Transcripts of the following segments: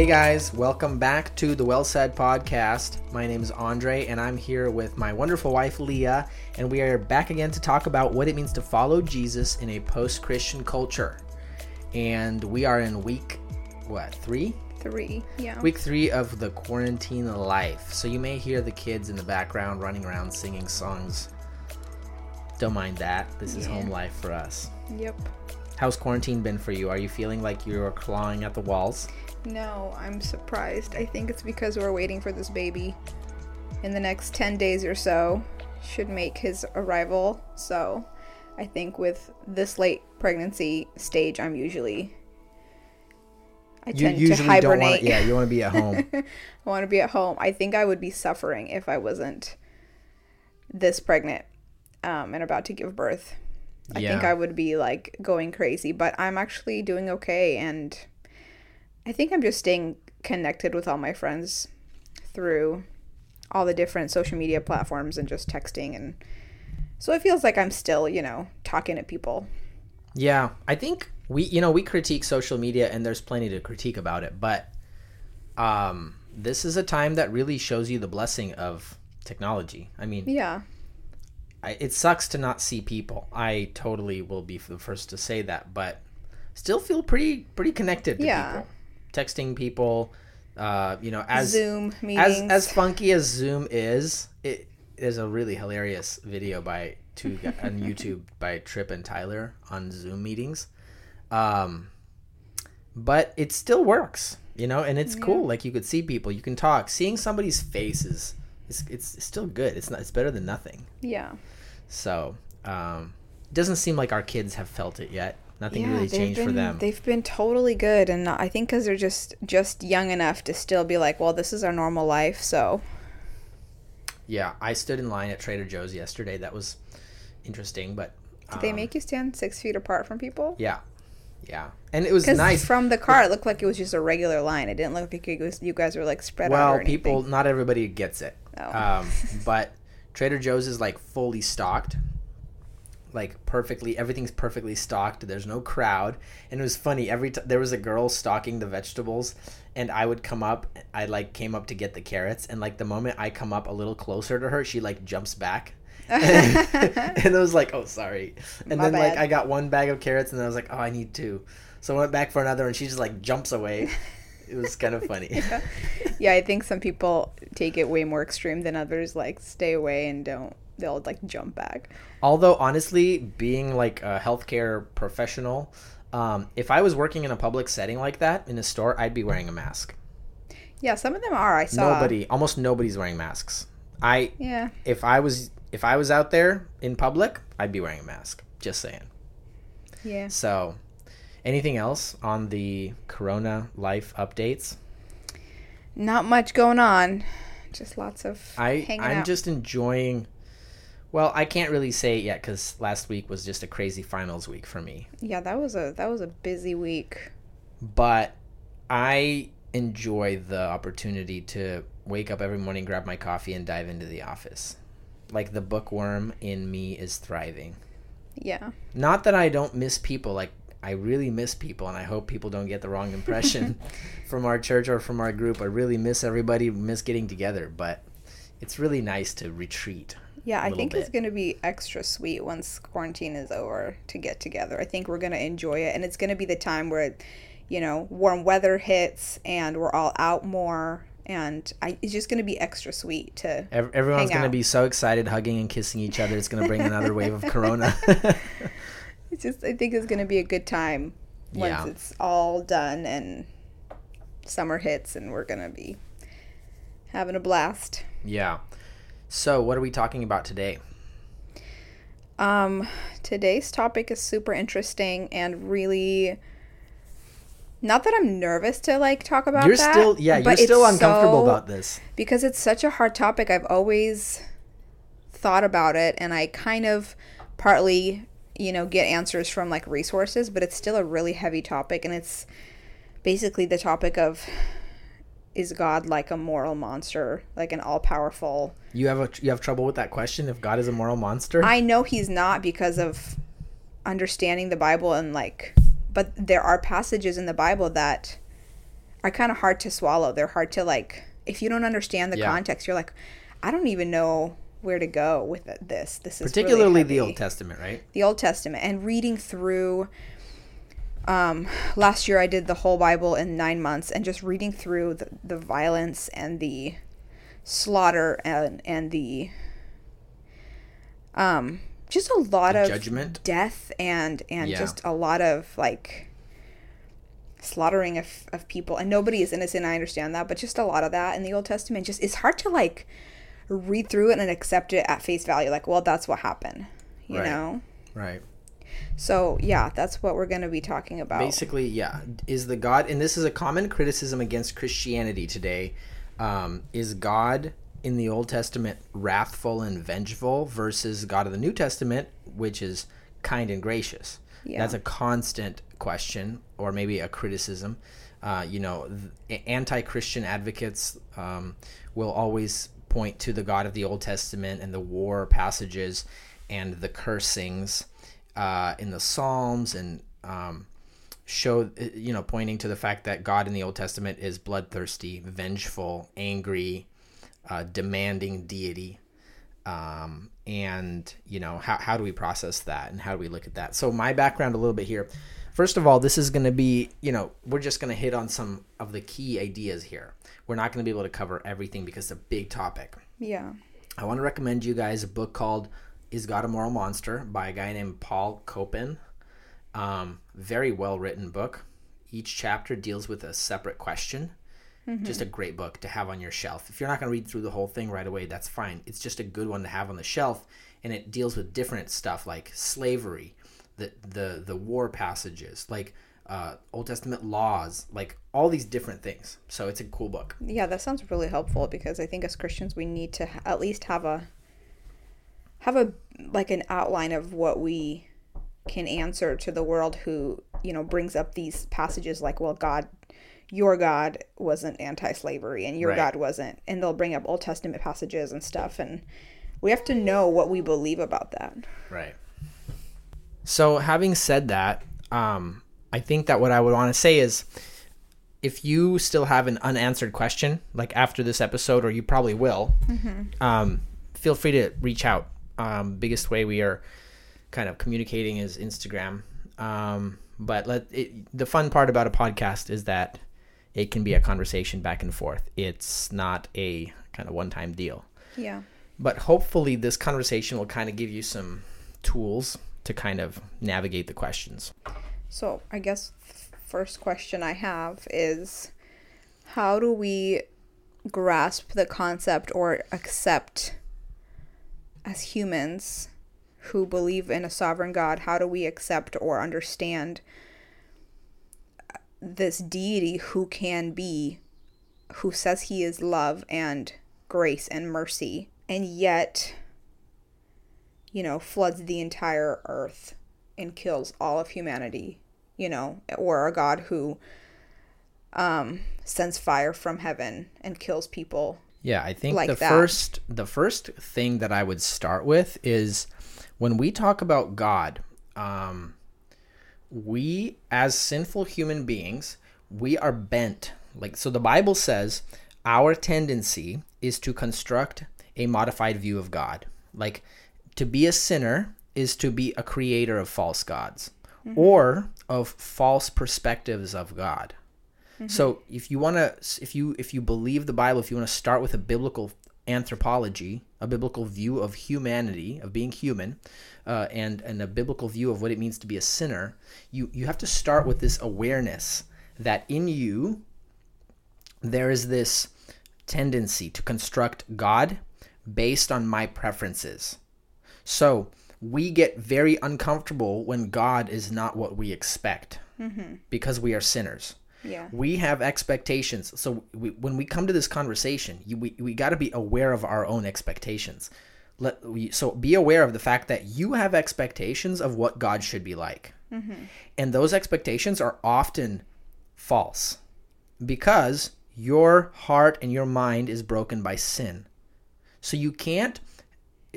Hey guys, welcome back to the Well Said podcast. My name is Andre, and I'm here with my wonderful wife Leah, and we are back again to talk about what it means to follow Jesus in a post Christian culture. And we are in week, what, three? Three, yeah. Week three of the quarantine life. So you may hear the kids in the background running around singing songs. Don't mind that. This is Yeah. home life for us. Yep. How's quarantine been for you? Are you feeling like you're clawing at the walls? No, I'm surprised. I think it's because we're waiting for this baby. In the next 10 days or so, should make his arrival. So, I think with this late pregnancy stage, I'm usually. I You tend to usually don't hibernate. want yeah, you want to be at home. I want to be at home. I think I would be suffering if I wasn't this pregnant um, and about to give birth. I think I would be like going crazy, but I'm actually doing okay. And I think I'm just staying connected with all my friends through all the different social media platforms and just texting. And so it feels like I'm still, you know, talking to people. Yeah, I think we, you know, we critique social media, and there's plenty to critique about it. But um, this is a time that really shows you the blessing of technology. I mean, Yeah. I, it sucks to not see people. I totally will be the first to say that, but still feel pretty pretty connected to Yeah. people. Texting people, uh, you know, as Zoom as meetings. as funky as Zoom is, it is a really hilarious video by two on YouTube by Tripp and Tyler on Zoom meetings. Um, but it still works, you know, and it's cool. Like you could see people, you can talk. Seeing somebody's faces, is it's, it's still good. It's not. It's better than nothing. yeah. So um, it doesn't seem like our kids have felt it yet. Nothing really they've changed for been- them. They've been totally good, and I think because they're just just young enough to still be like, well, this is our normal life. So Yeah, I stood in line at Trader Joe's yesterday. That was interesting, but did they um, make you stand six feet apart from people? Yeah, yeah, and it was nice. from the car, it looked like it was just a regular line. It didn't look like you guys, you guys were like spread out. well, Or anything. people, not everybody gets it. Oh. Um, but Trader Joe's is like fully stocked, like perfectly. Everything's perfectly stocked. There's no crowd, and it was funny. Every time there was a girl stocking the vegetables, and I would come up. I like came up to get the carrots, and like the moment I come up a little closer to her, she like jumps back. and I was like, "Oh, sorry." And My then like. I got one bag of carrots, and then I was like, "Oh, I need two." So I went back for another, and she just like jumps away. It was kind of funny. yeah, I think some people take it way more extreme than others. Like stay away and don't. They'll like jump back. Although honestly, being like a healthcare professional, um, if I was working in a public setting like that in a store, I'd be wearing a mask. Yeah, some of them are. I saw. Nobody, almost nobody's wearing masks. I, Yeah. if I was, if I was out there in public, I'd be wearing a mask. Just saying. Yeah. So, anything else on the Corona life updates? Not much going on. Just lots of I, I'm out. just enjoying. Well, I can't really say it yet because last week was just a crazy finals week for me. yeah, that was a that was a busy week. but I enjoy the opportunity to wake up every morning, grab my coffee, and dive into the office. Like the bookworm in me is thriving. Yeah. Not that I don't miss people, like I really miss people, and I hope people don't get the wrong impression from our church or from our group. I really miss everybody, miss getting together, but it's really nice to retreat. Yeah, I think it's going to be extra sweet once quarantine is over to get together. I think we're going to enjoy it. And it's going to be the time where, you know, warm weather hits and we're all out more. And I, it's just going to be extra sweet to. Ev- Everyone's going to be so excited, hugging and kissing each other. It's going to bring another wave of corona. It's just, I think it's going to be a good time once Yeah. it's all done and summer hits and we're going to be having a blast. Yeah. So, what are we talking about today? Um, today's topic is super interesting and really. Not that I'm nervous to like talk about You're that, still, yeah, you're still uncomfortable so- about this. because it's such a hard topic. I've always thought about it, and I kind of partly, you know, get answers from like resources, but it's still a really heavy topic, and it's basically the topic of is God like a moral monster, like an all powerful? You have a, you have trouble with that question if God is a moral monster? I know he's not because of understanding the Bible and like, but there are passages in the Bible that are kind of hard to swallow. They're hard to like if you don't understand the Yeah. context, you're like, I don't even know where to go with this. This is really Particularly the. Old Testament, right? the Old Testament and reading through. Um, last year I did the whole Bible in nine months, and just reading through the, the violence and the slaughter and and the um just a lot of Judgment. death and and Yeah. just a lot of like slaughtering of, of people and nobody is innocent i understand that but just a lot of that in the old testament just it's hard to like read through it and accept it at face value like well that's what happened you Right. know Right. So yeah that's what we're going to be talking about Basically, yeah, is the God, and this is a common criticism against Christianity today. Um, is God in the Old Testament wrathful and vengeful versus God of the New Testament, which is kind and gracious? Yeah. That's a constant question, or maybe a criticism. Uh, you know, anti-Christian advocates um, will always point to the God of the Old Testament and the war passages and the cursings uh, in the Psalms and um, show you know pointing to the fact that God in the Old Testament is bloodthirsty, vengeful, angry, uh, demanding deity. Um, and you know how, how do we process that and how do we look at that? So my background a little bit here. First of all this is going to be you know we're just going to hit on some of the key ideas here. We're not going to be able to cover everything because it's a big topic. Yeah. I want to recommend you guys a book called Is God a Moral Monster by a guy named Paul Copan. Um, very well written book. Each chapter deals with a separate question. Just a great book to have on your shelf. If you're not going to read through the whole thing right away, that's fine. It's just a good one to have on the shelf, and it deals with different stuff like slavery, the the the war passages, like uh, Old Testament laws, like all these different things. So it's a cool book. yeah that sounds really helpful because i think as christians we need to at least have a have a like an outline of what we can answer to the world who you know brings up these passages like well god your god wasn't anti-slavery and your Right. god wasn't and they'll bring up old testament passages and stuff and we have to know what we believe about that Right. So, having said that, um, I think that what I would want to say is if you still have an unanswered question, like after this episode, or you probably will, um, feel free to reach out. Um, biggest way we are kind of communicating is Instagram. Um, but let it, the fun part about a podcast is that it can be a conversation back and forth. It's not a kind of one time deal yeah but hopefully this conversation will kind of give you some tools to kind of navigate the questions So, I guess first question I have is how do we grasp the concept or accept as humans who believe in a sovereign God, how do we accept or understand this deity who can be who says he is love and grace and mercy and yet you know, floods the entire earth and kills all of humanity, you know, or a God who um, sends fire from heaven and kills people. Yeah i think Like the that. first the first thing that i would start with is when we talk about god um, we as sinful human beings we are bent. Like so the bible says our tendency is to construct a modified view of god. Like to be a sinner is to be a creator of false gods or of false perspectives of god so if you want to if you if you believe the bible if you want to start with a biblical anthropology a biblical view of humanity of being human uh, and and a biblical view of what it means to be a sinner you you have to start with this awareness that in you there is this tendency to construct god based on my preferences. So we get very uncomfortable when god is not what we expect because we are sinners Yeah. we have expectations. So we, when we come to this conversation you, we, we got to be aware of our own expectations. Let we, so be aware of the fact that you have expectations of what god should be like. Mm-hmm. And those expectations are often false because your heart and your mind is broken by sin. So you can't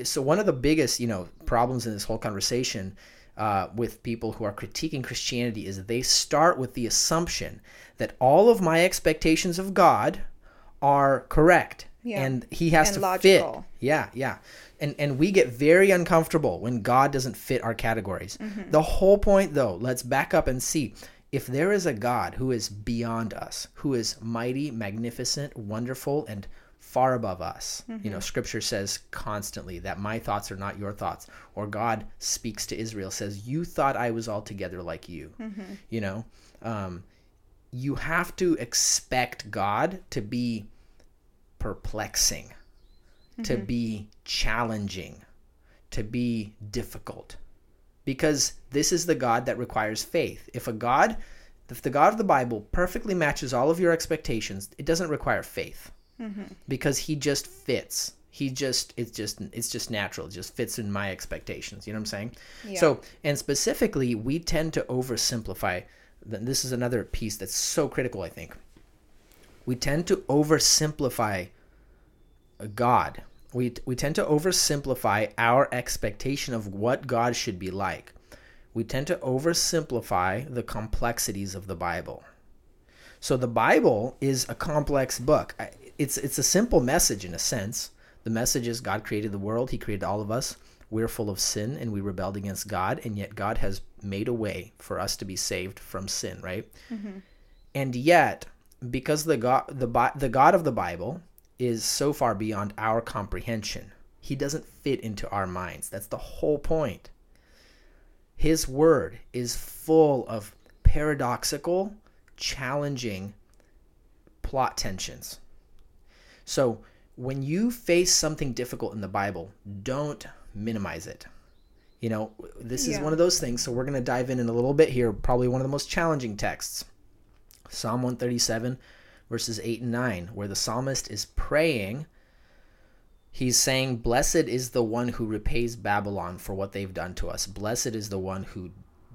so one of the biggest you know problems in this whole conversation uh, with people who are critiquing Christianity is they start with the assumption that all of my expectations of God are correct. Yeah. And he has And to logical. fit. Yeah, yeah. And and we get very uncomfortable when God doesn't fit our categories. Mm-hmm. The whole point though, let's back up and see if there is a God who is beyond us, who is mighty, magnificent, wonderful and far above us. You Mm-hmm. know, scripture says constantly that my thoughts are not your thoughts. Or God speaks to Israel says, "You thought I was altogether like you." Mm-hmm. You know, um, you have to expect God to be perplexing, to be challenging, to be difficult. Because this is the God that requires faith. If a God, if the God of the Bible perfectly matches all of your expectations, it doesn't require faith. Mm-hmm. Because he just fits. He just it's just it's just natural. It just fits in my expectations. You know what I'm saying? Yeah. So and specifically, we tend to oversimplify. This is another piece that's so critical. I think we tend to oversimplify God. We we tend to oversimplify our expectation of what God should be like. We tend to oversimplify the complexities of the Bible. So the Bible is a complex book. It's it's a simple message in a sense. The message is God created the world, he created all of us. We're full of sin and we rebelled against God, and yet God has made a way for us to be saved from sin, right? Mm-hmm. And yet, because the God the the God of the Bible is so far beyond our comprehension, he doesn't fit into our minds. That's the whole point. His word is full of paradoxical, challenging plot tensions. So, when you face something difficult in the Bible, don't minimize it. You know, this is Yeah. one of those things. So, we're going to dive in in a little bit here. Probably one of the most challenging texts Psalm 137, verses 8 and 9, where the psalmist is praying. He's saying, Blessed is the one who repays Babylon for what they've done to us. Blessed is the one who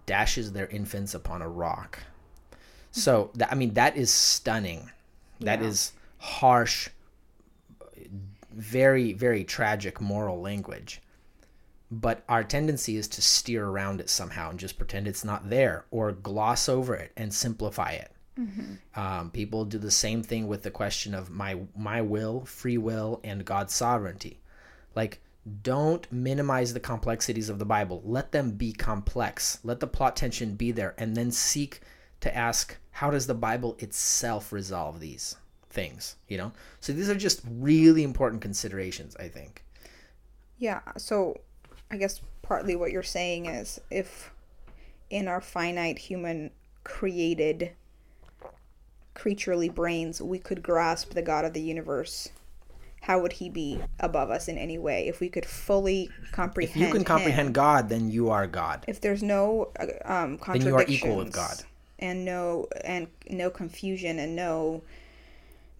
dashes their infants upon a rock. So, that, I mean, that is stunning. That Yeah. is harsh, very, very tragic moral language. But our tendency is to steer around it somehow and just pretend it's not there or gloss over it and simplify it. Um, people do the same thing with the question of my my will, free will, and God's sovereignty. Like, don't minimize the complexities of the Bible. Let them be complex. Let the plot tension be there, and then seek to ask, how does the Bible itself resolve these things? You know. So these are just really important considerations. I think. Yeah, so I guess partly what you're saying is if in our finite human created creaturely brains we could grasp the God of the universe, how would he be above us in any way? If we could fully comprehend If you can comprehend him, God, then you are God. if there's no uh, um, Then you are equal with God. and no and no confusion and no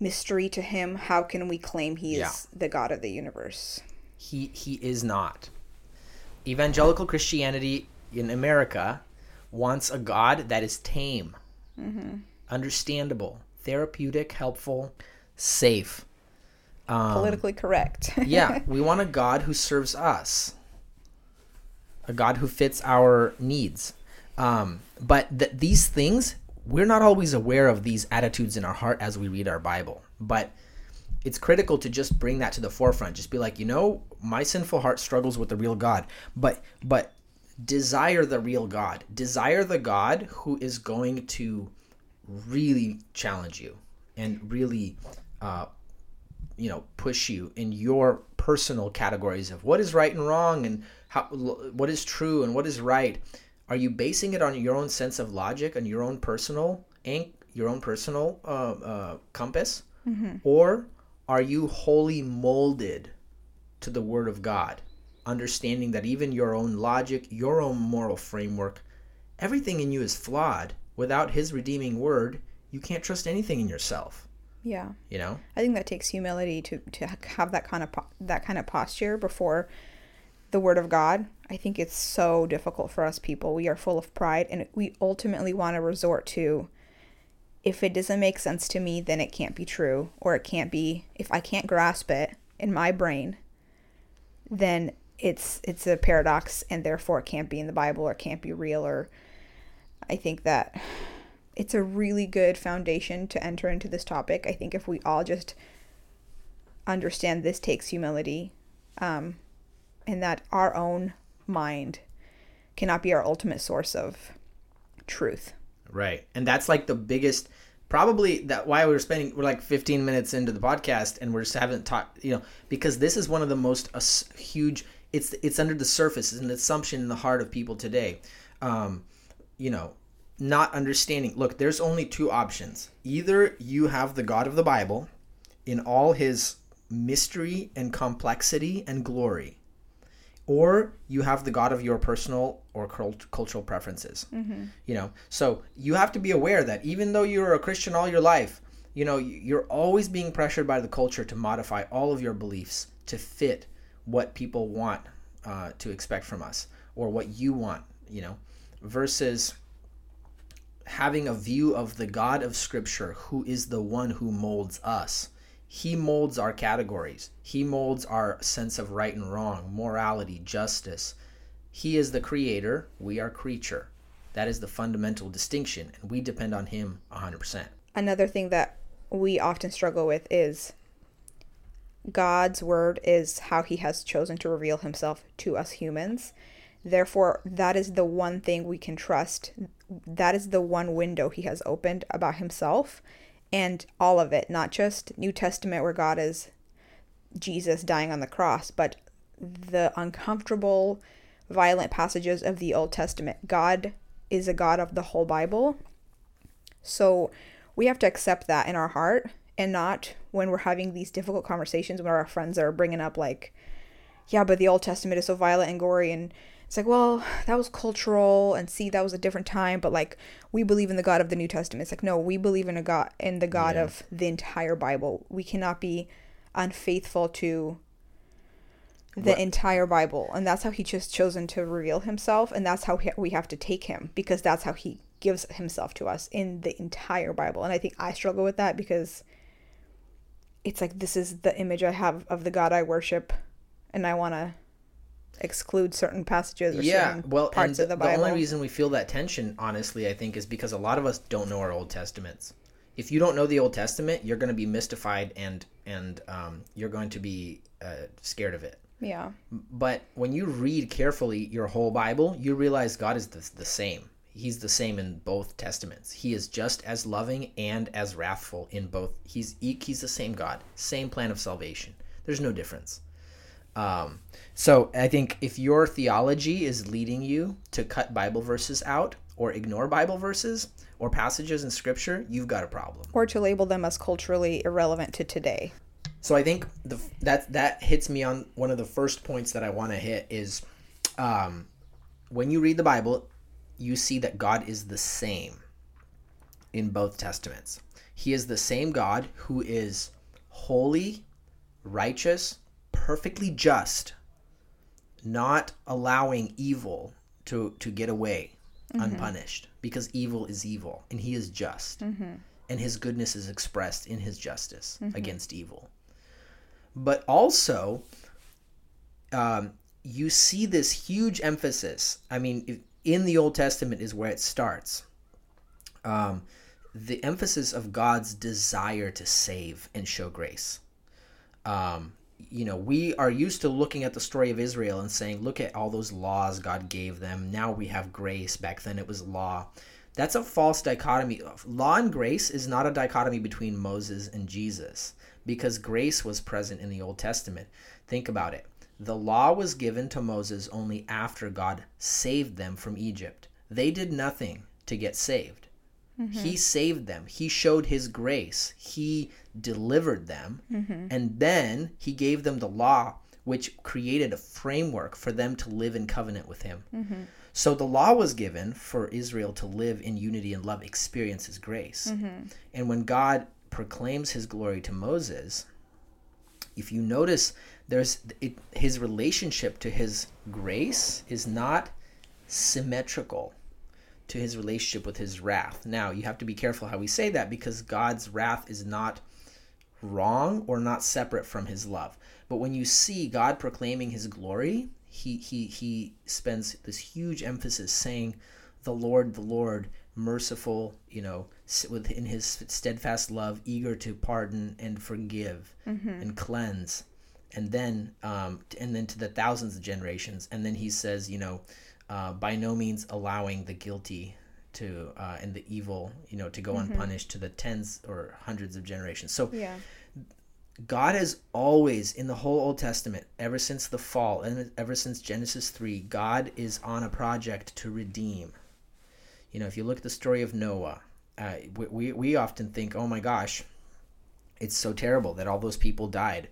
mystery to him, how can we claim he is Yeah. the God of the universe? he he is not evangelical christianity in america wants a god that is tame understandable therapeutic helpful safe. Um, Politically correct. yeah we want a god who serves us. A god who fits our needs. Um, but th- these things we're not always aware of these attitudes in our heart as we read our bible. But it's critical to just bring that to the forefront. Just be like you know my sinful heart struggles with the real god. But but desire the real god. Desire the god who is going to really challenge you and really uh, you know push you in your personal categories of what is right and wrong and how what is true and what is right. Are you basing it on your own sense of logic and your own personal anch- your own personal uh, uh, compass? Or are you wholly molded to the word of god understanding that even your own logic your own moral framework everything in you is flawed without his redeeming word you can't trust anything in yourself yeah. you know I think that takes humility to, to have that kind of po- that kind of posture before the word of God. I think it's so difficult for us people. We are full of pride and we ultimately want to resort to if it doesn't make sense to me, then it can't be true or it can't be if I can't grasp it in my brain, then it's it's a paradox and therefore it can't be in the Bible or it can't be real or I think that it's a really good foundation to enter into this topic. I think if we all just understand this takes humility, um, and that our own mind cannot be our ultimate source of truth. Right. And that's like the biggest probably that why we're spending we're like 15 minutes into the podcast and we're just haven't talked you know because this is one of the most uh, huge it's it's under the surface it's an assumption in the heart of people today um, you know not understanding. Look there's only two options. Either you have the god of the bible in all his mystery and complexity and glory or you have the god of your personal or cultural preferences. Mm-hmm. you know so you have to be aware that even though you're a christian all your life you know you're always being pressured by the culture to modify all of your beliefs to fit what people want uh, to expect from us or what you want you know versus having a view of the god of scripture who is the one who molds us he molds our categories. He molds our sense of right and wrong, morality, justice. He is the creator, we are creature. That is the fundamental distinction, and we depend on him 100%. Another thing that we often struggle with is God's word is how he has chosen to reveal himself to us humans. Therefore, that is the one thing we can trust. That is the one window he has opened about himself and all of it, not just New Testament where God is Jesus dying on the cross, but the uncomfortable, violent passages of the Old Testament. God is a God of the whole Bible. So we have to accept that in our heart and not when we're having these difficult conversations when our friends are bringing up, like, yeah, but the Old Testament is so violent and gory and it's like, well, that was cultural and see that was a different time, but like we believe in the God of the New Testament. It's like, no, we believe in a God in the God yeah. of the entire Bible. We cannot be unfaithful to the what? entire Bible. And that's how he just chosen to reveal himself and that's how we have to take him because that's how he gives himself to us in the entire Bible. And I think I struggle with that because it's like this is the image I have of the God I worship and I want to exclude certain passages or yeah, certain well, parts of the Bible. The only reason we feel that tension, honestly, I think, is because a lot of us don't know our Old Testaments. If you don't know the Old Testament, you're going to be mystified and and um, you're going to be uh, scared of it. Yeah. But when you read carefully your whole Bible, you realize God is the, the same. He's the same in both testaments. He is just as loving and as wrathful in both. He's he's the same God, same plan of salvation. There's no difference. Um, so I think if your theology is leading you to cut Bible verses out or ignore Bible verses or passages in Scripture, you've got a problem. Or to label them as culturally irrelevant to today. So I think the, that that hits me on one of the first points that I want to hit is um, when you read the Bible, you see that God is the same in both testaments. He is the same God who is holy, righteous, perfectly just, not allowing evil to to get away mm-hmm. unpunished because evil is evil and he is just. Mm-hmm. And his goodness is expressed in his justice mm-hmm. against evil. But also, um, you see this huge emphasis. I mean, in the Old Testament is where it starts. Um, the emphasis of God's desire to save and show grace. Um, you know, we are used to looking at the story of Israel and saying, look at all those laws God gave them. Now we have grace. Back then it was law. That's a false dichotomy. Law and grace is not a dichotomy between Moses and Jesus because grace was present in the Old Testament. Think about it. The law was given to Moses only after God saved them from Egypt. They did nothing to get saved. Mm-hmm. He saved them. He showed his grace. He delivered them. Mm-hmm. And then he gave them the law, which created a framework for them to live in covenant with him. Mm-hmm. So the law was given for Israel to live in unity and love, experience his grace. Mm-hmm. And when God proclaims his glory to Moses, if you notice, there's it, his relationship to his grace is not symmetrical to his relationship with his wrath. Now, you have to be careful how we say that because God's wrath is not wrong or not separate from his love. But when you see God proclaiming his glory, he he he spends this huge emphasis saying, "The Lord, the Lord, merciful, you know, within His steadfast love, eager to pardon and forgive Mm-hmm. and cleanse." And then, um, and then to the thousands of generations. And then he says, you know, uh, by no means allowing the guilty to uh, and the evil, you know, to go unpunished to the tens or hundreds of generations. So Yeah. God has always, in the whole Old Testament, ever since the fall and ever since Genesis 3, God is on a project to redeem. You know, if you look at the story of Noah, uh, we, we, we often think, oh my gosh, it's so terrible that all those people died.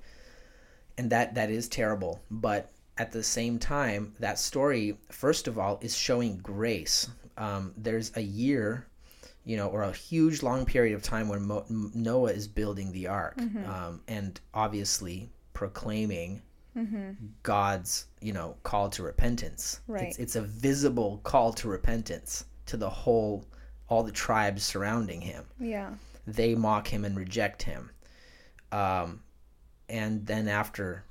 And that, that is terrible. But at the same time, that story, first of all, is showing grace. Um, there's a year you know, or a huge long period of time when Mo- Noah is building the ark, um, and obviously proclaiming God's, you know, call to repentance. Right. It's, it's a visible call to repentance to the whole, all the tribes surrounding him. Yeah. They mock him and reject him. Um, and then after,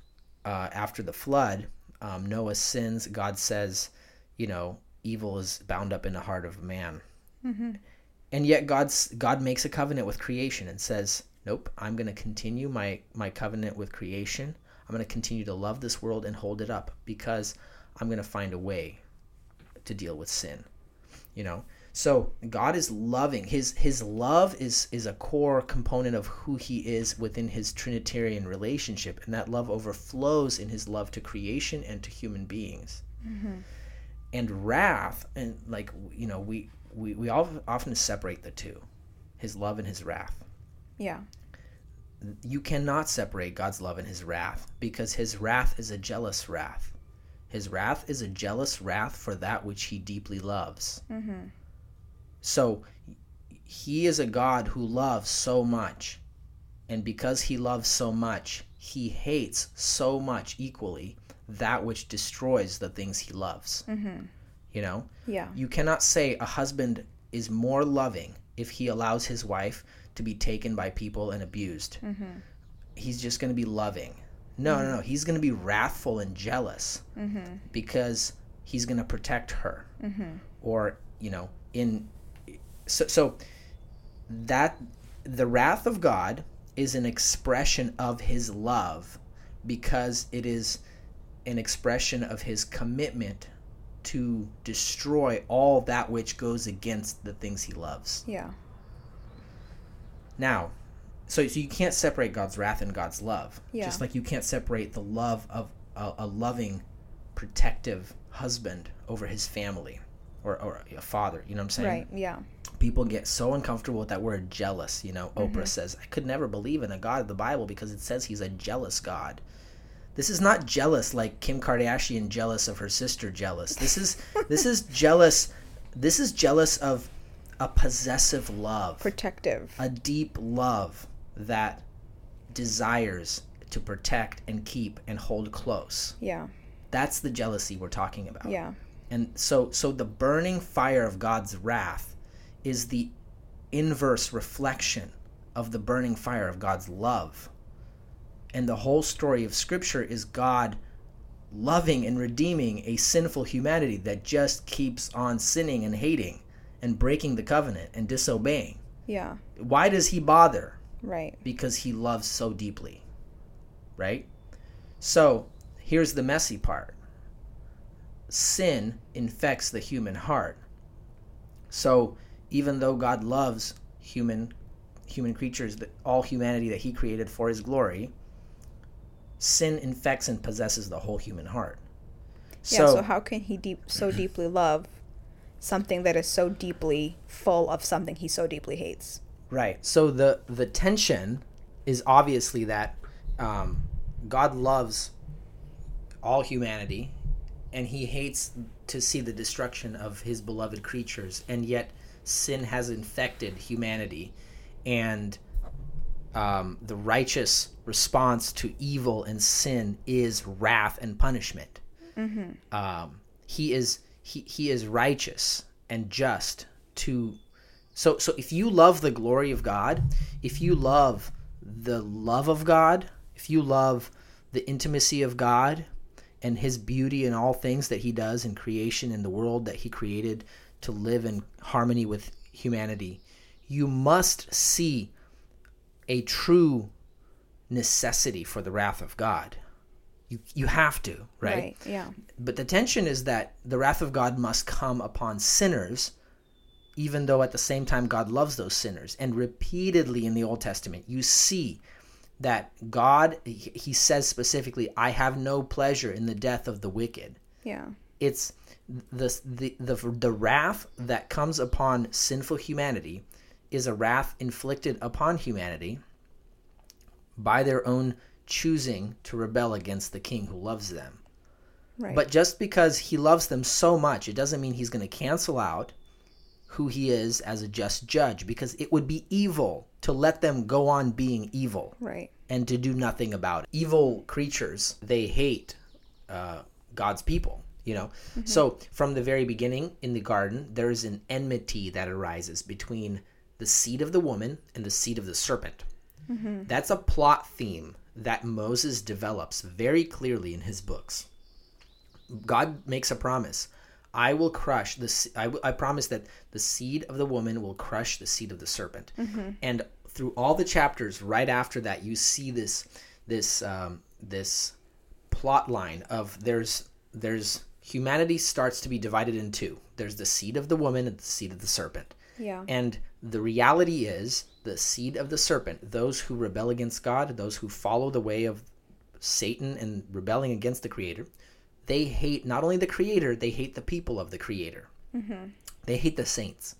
uh, after the flood, um, Noah sins. God says, you know, evil is bound up in the heart of man. And yet god's god makes a covenant with creation and says nope i'm going to continue my my covenant with creation. I'm going to continue to love this world and hold it up because i'm going to find a way to deal with sin you know so god is loving. His his love is is a core component of who he is within his trinitarian relationship and that love overflows in his love to creation and to human beings. Mm-hmm. And wrath and like you know we we, we all often separate the two his love and his wrath. Yeah. you cannot separate god's love and his wrath because his wrath is a jealous wrath. His wrath is a jealous wrath for that which he deeply loves mm-hmm. So he is a god who loves so much and because he loves so much he hates so much equally that which destroys the things he loves mm-hmm. you know Yeah. you cannot say a husband is more loving if he allows his wife to be taken by people and abused. Mm-hmm. He's just going to be loving. No, no, no. Mm-hmm. He's going to be wrathful and jealous because he's going to protect her. Or, you know, in. So, so that the wrath of God is an expression of his love because it is an expression of his commitment to destroy all that which goes against the things he loves. Yeah. Now, so, so you can't separate God's wrath and God's love. Yeah. Just like you can't separate the love of a, a loving, protective husband over his family or, or a father. You know what I'm saying? Right. Yeah. People get so uncomfortable with that word jealous. You know, Mm-hmm. Oprah says, I could never believe in a God of the Bible because it says he's a jealous God. This is not jealous like Kim Kardashian jealous of her sister jealous. This is this is jealous this is jealous of a possessive love Protective. a deep love that desires to protect and keep and hold close. Yeah. That's the jealousy we're talking about. Yeah. And so so the burning fire of God's wrath is the inverse reflection of the burning fire of God's love. And the whole story of scripture is God loving and redeeming a sinful humanity that just keeps on sinning and hating and breaking the covenant and disobeying. Yeah. Why does he bother? Right. because he loves so deeply. Right? So, here's the messy part sin infects the human heart. So, even though God loves human human creatures, all humanity that he created for his glory, sin infects and possesses the whole human heart. Yeah. So, how can he deep so deeply love something that is so deeply full of something he so deeply hates? Right. So the the tension is obviously that um, God loves all humanity, and He hates to see the destruction of His beloved creatures, and yet sin has infected humanity, and um, the righteous response to evil and sin is wrath and punishment. Um, he is he, he is righteous and just to so so if you love the glory of God, if you love the love of God, if you love the intimacy of God, and his beauty in all things that he does in creation in the world that he created to live in harmony with humanity, you must see a true necessity for the wrath of God. You you have to, right? Right. Yeah. But the tension is that the wrath of God must come upon sinners, even though at the same time God loves those sinners. And repeatedly in the Old Testament, you see that God, he says specifically, I have no pleasure in the death of the wicked. Yeah. It's the, the, the, the wrath that comes upon sinful humanity is a wrath inflicted upon humanity by their own choosing to rebel against the king who loves them. Right. But just because he loves them so much, it doesn't mean he's going to cancel out who he is as a just judge because it would be evil to let them go on being evil right. and to do nothing about it. Evil creatures, they hate uh, God's people, you know? So from the very beginning in the garden, there is an enmity that arises between the seed of the woman and the seed of the serpent. That's a plot theme that Moses develops very clearly in his books. God makes a promise. I will crush the. I, I, promise that the seed of the woman will crush the seed of the serpent. And through all the chapters right after that, you see this this um, this plot line of there's there's humanity starts to be divided in two. There's the seed of the woman and the seed of the serpent. Yeah. And the reality is the seed of the serpent, those who rebel against God, those who follow the way of Satan and rebelling against the Creator, they hate not only the Creator, they hate the people of the Creator. They hate the saints,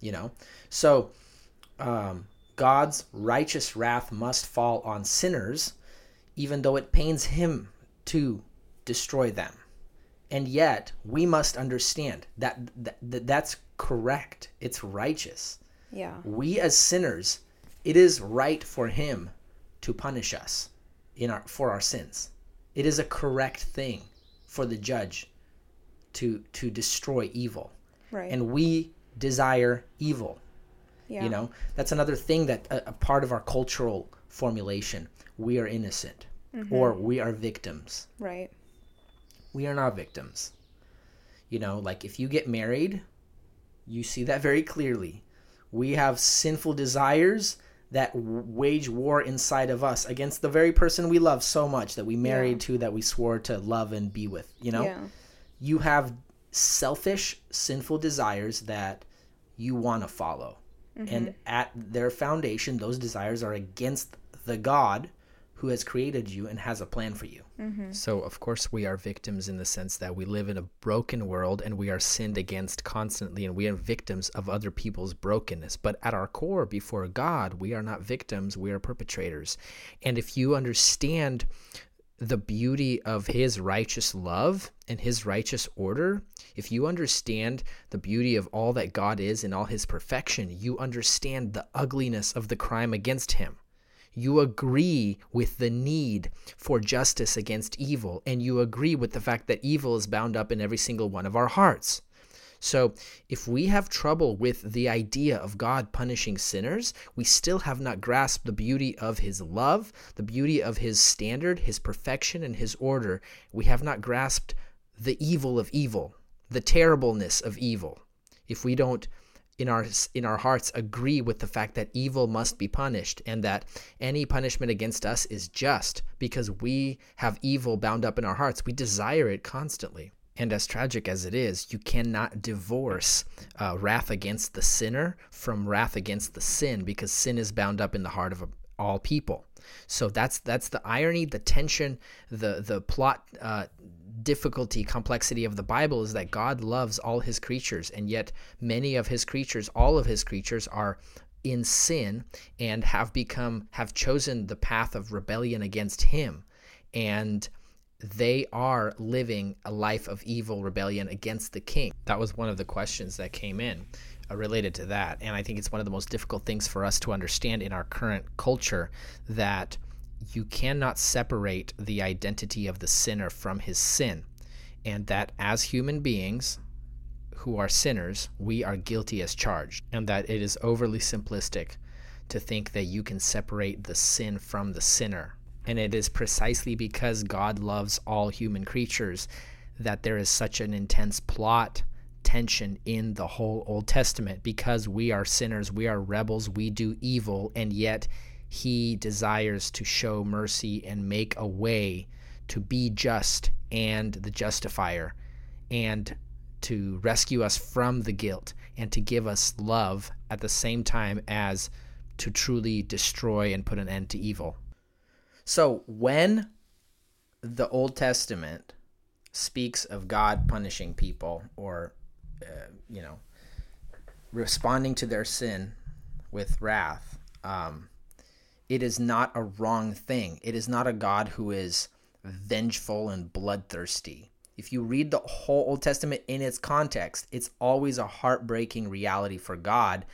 you know? So, um, God's righteous wrath must fall on sinners, even though it pains Him to destroy them. And yet, we must understand that, that, that that's correct. It's righteous Yeah. we as sinners it is right for him to punish us in our for our sins it is a correct thing for the judge to to destroy evil Right. and we desire evil yeah. you know that's another thing that a, a part of our cultural formulation we are innocent mm-hmm. or we are victims Right. we are not victims. You know, like if you get married, you see that very clearly. We have sinful desires that wage war inside of us against the very person we love so much that we married to, that we swore to love and be with. You know, Yeah. you have selfish, sinful desires that you want to follow. Mm-hmm. And at their foundation, those desires are against the God who has created you and has a plan for you. Mm-hmm. So, of course, we are victims in the sense that we live in a broken world and we are sinned against constantly, and we are victims of other people's brokenness. But at our core, before God, we are not victims, we are perpetrators. And if you understand the beauty of his righteous love and his righteous order, if you understand the beauty of all that God is in all his perfection, you understand the ugliness of the crime against him. You agree with the need for justice against evil, and you agree with the fact that evil is bound up in every single one of our hearts. So, if we have trouble with the idea of God punishing sinners, we still have not grasped the beauty of His love, the beauty of His standard, His perfection, and His order. We have not grasped the evil of evil, the terribleness of evil. If we don't in our in our hearts agree with the fact that evil must be punished and that any punishment against us is just because we have evil bound up in our hearts. We desire it constantly. And as tragic as it is you cannot divorce uh, wrath against the sinner from wrath against the sin because sin is bound up in the heart of all people. So that's that's the irony the tension the the plot uh, difficulty, complexity of the Bible is that God loves all his creatures, and yet many of his creatures, all of his creatures, are in sin and have become, have chosen the path of rebellion against him. And they are living a life of evil rebellion against the king. That was one of the questions that came in uh, related to that. And I think it's one of the most difficult things for us to understand in our current culture that you cannot separate the identity of the sinner from his sin, and that as human beings who are sinners, we are guilty as charged, and that it is overly simplistic to think that you can separate the sin from the sinner. And it is precisely because God loves all human creatures that there is such an intense plot tension in the whole Old Testament because we are sinners, we are rebels, we do evil, and yet he desires to show mercy and make a way to be just and the justifier and to rescue us from the guilt and to give us love at the same time as to truly destroy and put an end to evil. So when the Old Testament speaks of God punishing people or, uh, you know, responding to their sin with wrath, um, it is not a wrong thing. It is not a God who is vengeful and bloodthirsty. If you read the whole Old Testament in its context, it's always a heartbreaking reality for God.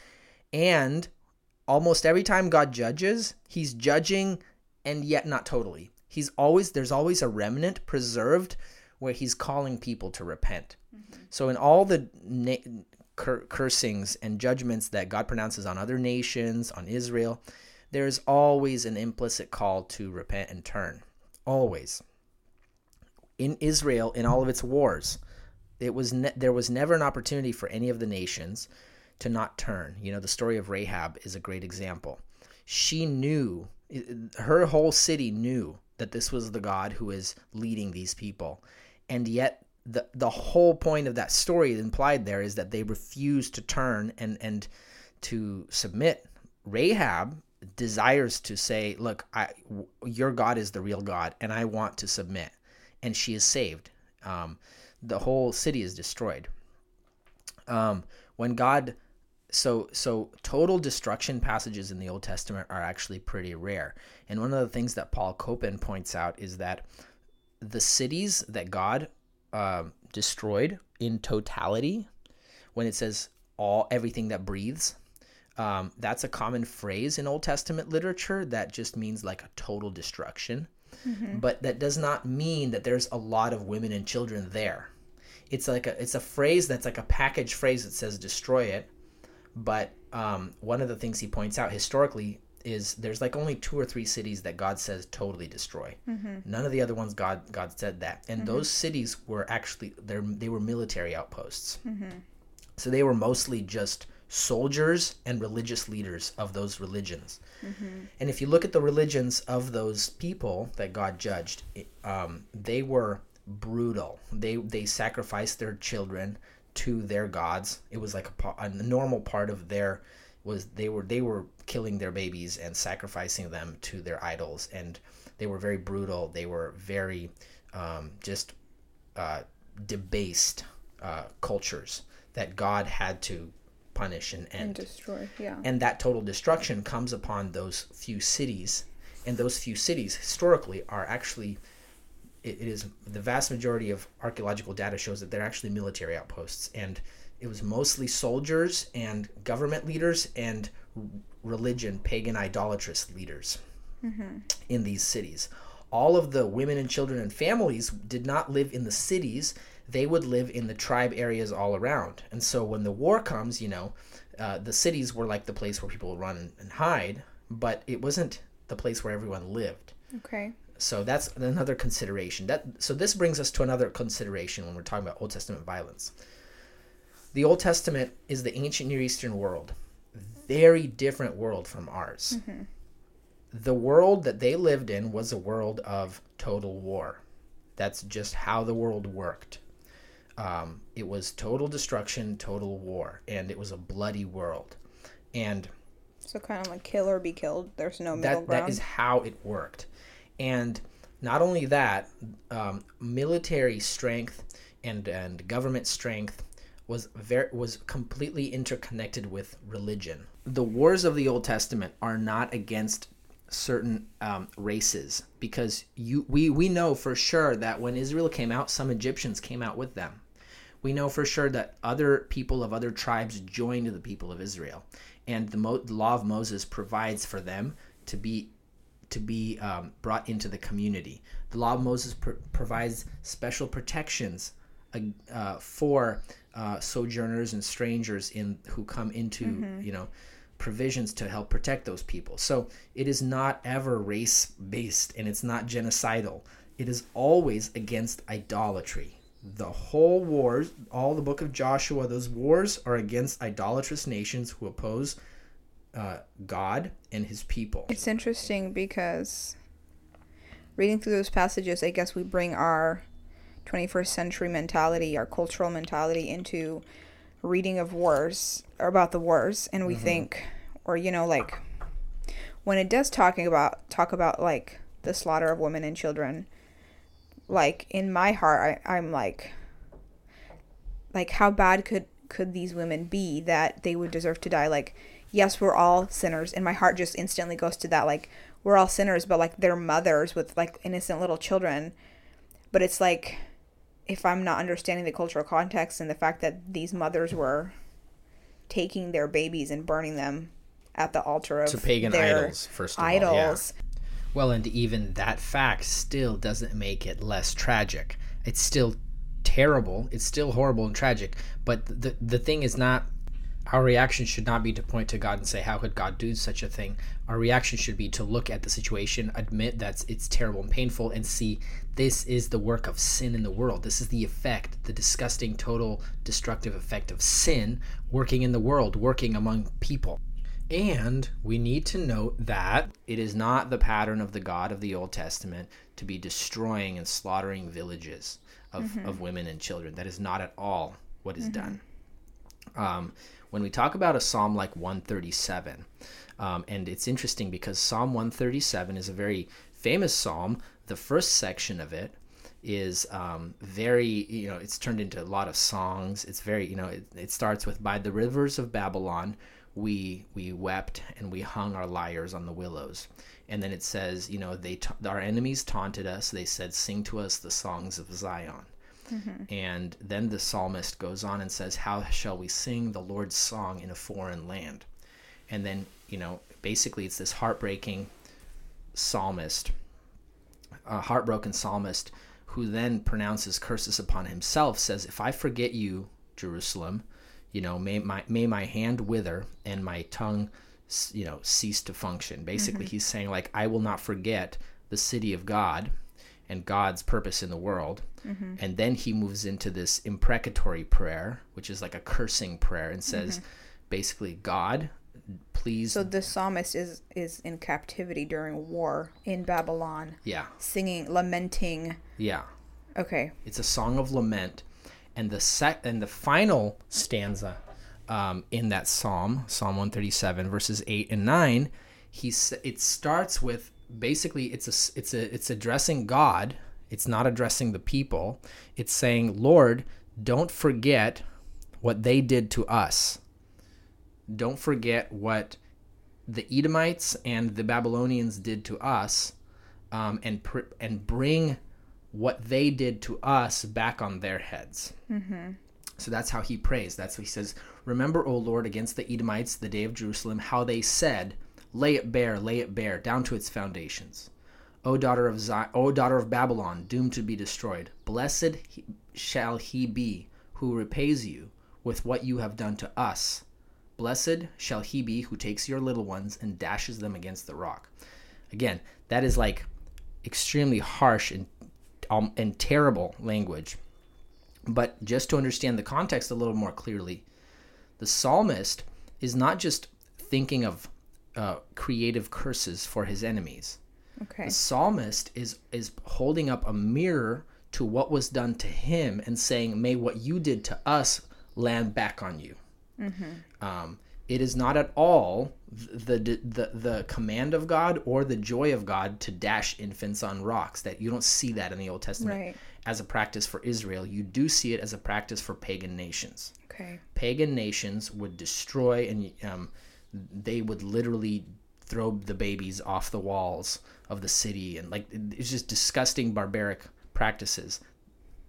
And almost every time God judges, he's judging and yet not totally. He's always there's always a remnant preserved where he's calling people to repent. Mm-hmm. So in all the na- cur- cursings and judgments that God pronounces on other nations, on Israel, there's always an implicit call to repent and turn. Always. In Israel, in all of its wars, it was ne- there was never an opportunity for any of the nations to not turn. You know, the story of Rahab is a great example. She knew, her whole city knew that this was the God who is leading these people. And yet, the, the whole point of that story implied there is that they refused to turn and, and to submit. Rahab desires to say, "Look, I, your God is the real God, and I want to submit." And she is saved. Um, the whole city is destroyed. Um, when God, so so total destruction passages in the Old Testament are actually pretty rare. And one of the things that Paul Copan points out is that the cities that God uh, destroyed in totality, when it says all everything that breathes, um, that's a common phrase in Old Testament literature that just means like a total destruction. Mm-hmm. But that does not mean that there's a lot of women and children there. It's like a it's a phrase that's like a package phrase that says destroy it. But um, one of the things he points out historically is there's like only two or three cities that God says totally destroy. Mm-hmm. None of the other ones God God said that, and mm-hmm. those cities were actually they they were military outposts. Mm-hmm. So they were mostly just soldiers and religious leaders of those religions. Mm-hmm. And if you look at the religions of those people that God judged, um, they were brutal. They they sacrificed their children to their gods. It was like a, a normal part of their was they were they were killing their babies and sacrificing them to their idols, and they were very brutal. They were very um, just uh, debased uh, cultures that God had to punish and end. And destroy, yeah. And that total destruction comes upon those few cities. And those few cities, historically, are actually, it, it is the vast majority of archaeological data shows that they're actually military outposts. And it was mostly soldiers and government leaders and religion, pagan, idolatrous leaders mm-hmm. in these cities. All of the women and children and families did not live in the cities they would live in the tribe areas all around. And so when the war comes, you know, uh, the cities were like the place where people would run and, hide, but it wasn't the place where everyone lived. Okay. So that's another consideration. That so this brings us to another consideration when we're talking about Old Testament violence. The Old Testament is the ancient Near Eastern world, very different world from ours. Mm-hmm. The world that they lived in was a world of total war. That's just how the world worked. Um, it was total destruction, total war, and it was a bloody world. And so, kind of like kill or be killed. There's no middle that, ground. That is how it worked. And not only that, um, military strength and and government strength was very was completely interconnected with religion. The wars of the Old Testament are not against certain um, races because you we we know for sure that when Israel came out, some Egyptians came out with them. We know for sure that other people of other tribes joined the people of Israel, and the, Mo- the law of Moses provides for them to be to be um, brought into the community. The law of Moses pr- provides special protections uh, uh, for uh, sojourners and strangers in who come into mm-hmm. you know provisions to help protect those people. So it is not ever race based and it's not genocidal. It is always against idolatry. The whole wars, all the book of Joshua, those wars are against idolatrous nations who oppose uh, God and his people. It's interesting because reading through those passages, I guess we bring our 21st century mentality, our cultural mentality into reading of wars or about the wars and we mm-hmm. think or you know like when it does talking about talk about like the slaughter of women and children like in my heart I, i'm like like how bad could could these women be that they would deserve to die like yes we're all sinners and my heart just instantly goes to that like we're all sinners but like they're mothers with like innocent little children but it's like if I'm not understanding the cultural context and the fact that these mothers were taking their babies and burning them at the altar of to pagan idols, first of idols. Well, and even that fact still doesn't make it less tragic. It's still terrible. It's still horrible and tragic. But the the thing is not our reaction should not be to point to God and say, "How could God do such a thing?" Our reaction should be to look at the situation, admit that it's terrible and painful, and see this is the work of sin in the world. This is the effect, the disgusting, total, destructive effect of sin working in the world, working among people. And we need to note that it is not the pattern of the God of the Old Testament to be destroying and slaughtering villages of, mm-hmm. of women and children. That is not at all what is mm-hmm. done. Um, when we talk about a psalm like 137, um, and it's interesting because Psalm 137 is a very famous psalm. The first section of it is um, very, you know, it's turned into a lot of songs. It's very, you know, it, it starts with By the rivers of Babylon, we we wept and we hung our lyres on the willows and then it says you know they our enemies taunted us they said sing to us the songs of zion Mm-hmm. And then the psalmist goes on and says, How shall we sing the Lord's song in a foreign land? And then, you know, basically it's this heartbreaking psalmist, a heartbroken psalmist who then pronounces curses upon himself, says, If I forget you, Jerusalem, you know, may my, may my hand wither and my tongue, you know, cease to function. Basically, mm-hmm. he's saying, like, I will not forget the city of God and God's purpose in the world. Mm-hmm. And then he moves into this imprecatory prayer, which is like a cursing prayer, and says, mm-hmm. basically, God, please. So the psalmist is is in captivity during war in Babylon. Yeah. Singing, lamenting. Yeah. Okay. It's a song of lament, and the sec and the final stanza um, in that psalm, Psalm one thirty seven, verses eight and nine, he's it starts with basically it's a it's a it's addressing God. It's not addressing the people. It's saying, "Lord, don't forget what they did to us. Don't forget what the Edomites and the Babylonians did to us, um, and pr- and bring what they did to us back on their heads." Mm-hmm. So that's how he prays. That's what he says. Remember, O Lord, against the Edomites, the day of Jerusalem, how they said, Lay it bare, lay it bare, down to its foundations. O daughter of Zion, O daughter of Babylon, doomed to be destroyed, blessed shall he be who repays you with what you have done to us. Blessed shall he be who takes your little ones and dashes them against the rock. Again, that is like extremely harsh and um, and terrible language. But just to understand the context a little more clearly, the psalmist is not just thinking of uh, creative curses for his enemies. Okay. The psalmist is is holding up a mirror to what was done to him and saying, "May what you did to us land back on you." Mm-hmm. Um, it is not at all the, the the command of God or the joy of God to dash infants on rocks. That you don't see that in the Old Testament right. as a practice for Israel. You do see it as a practice for pagan nations. Okay. Pagan nations would destroy and um, they would literally throw the babies off the walls of the city and like it's just disgusting barbaric practices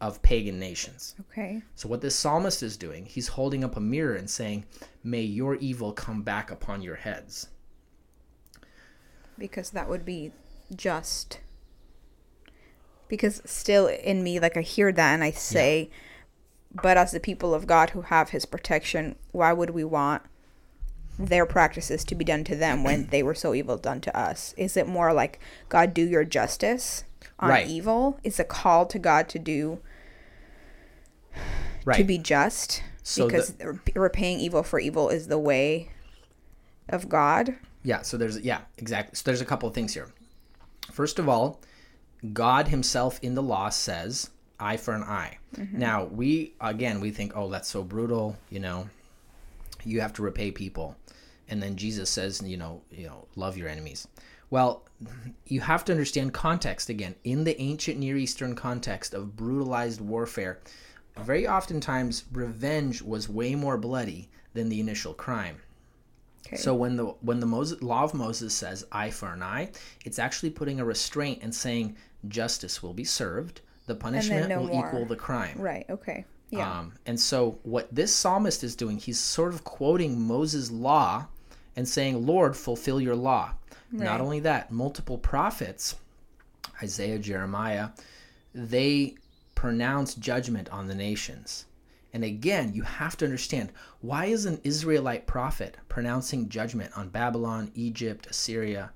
of pagan nations. Okay. So what this psalmist is doing, he's holding up a mirror and saying, "May your evil come back upon your heads." Because that would be just. Because still in me like I hear that and I say, yeah. but as the people of God who have his protection, why would we want their practices to be done to them when they were so evil done to us? Is it more like God do your justice on Right. evil? It's a call to God to do Right. to be just So the- because repaying evil for evil is the way of God. Yeah, so there's yeah, exactly. So there's a couple of things here. First of all, God himself in the law says eye for an eye. Mm-hmm. Now, we again, we think, "Oh, that's so brutal, you know. You have to repay people." And then Jesus says, you know, you know, love your enemies. Well, you have to understand context again. In the ancient Near Eastern context of brutalized warfare, very oftentimes revenge was way more bloody than the initial crime. Okay. So when the when the Moses, law of Moses says eye for an eye, it's actually putting a restraint and saying justice will be served. The punishment no will more. equal the crime. right. Okay. Yeah. Um, and so what this psalmist is doing, he's sort of quoting Moses' law and saying, "Lord, fulfill your law." Right. Not only that, multiple prophets, Isaiah, Jeremiah, they pronounce judgment on the nations. And again, you have to understand why is an Israelite prophet pronouncing judgment on Babylon, Egypt, Assyria?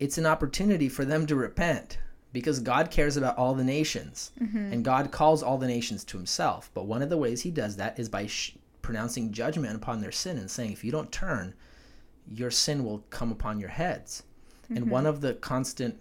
It's an opportunity for them to repent because God cares about all the nations and God calls all the nations to himself. But one of the ways he does that is by sh- pronouncing judgment upon their sin and saying, if you don't turn, your sin will come upon your heads. And one of the constant,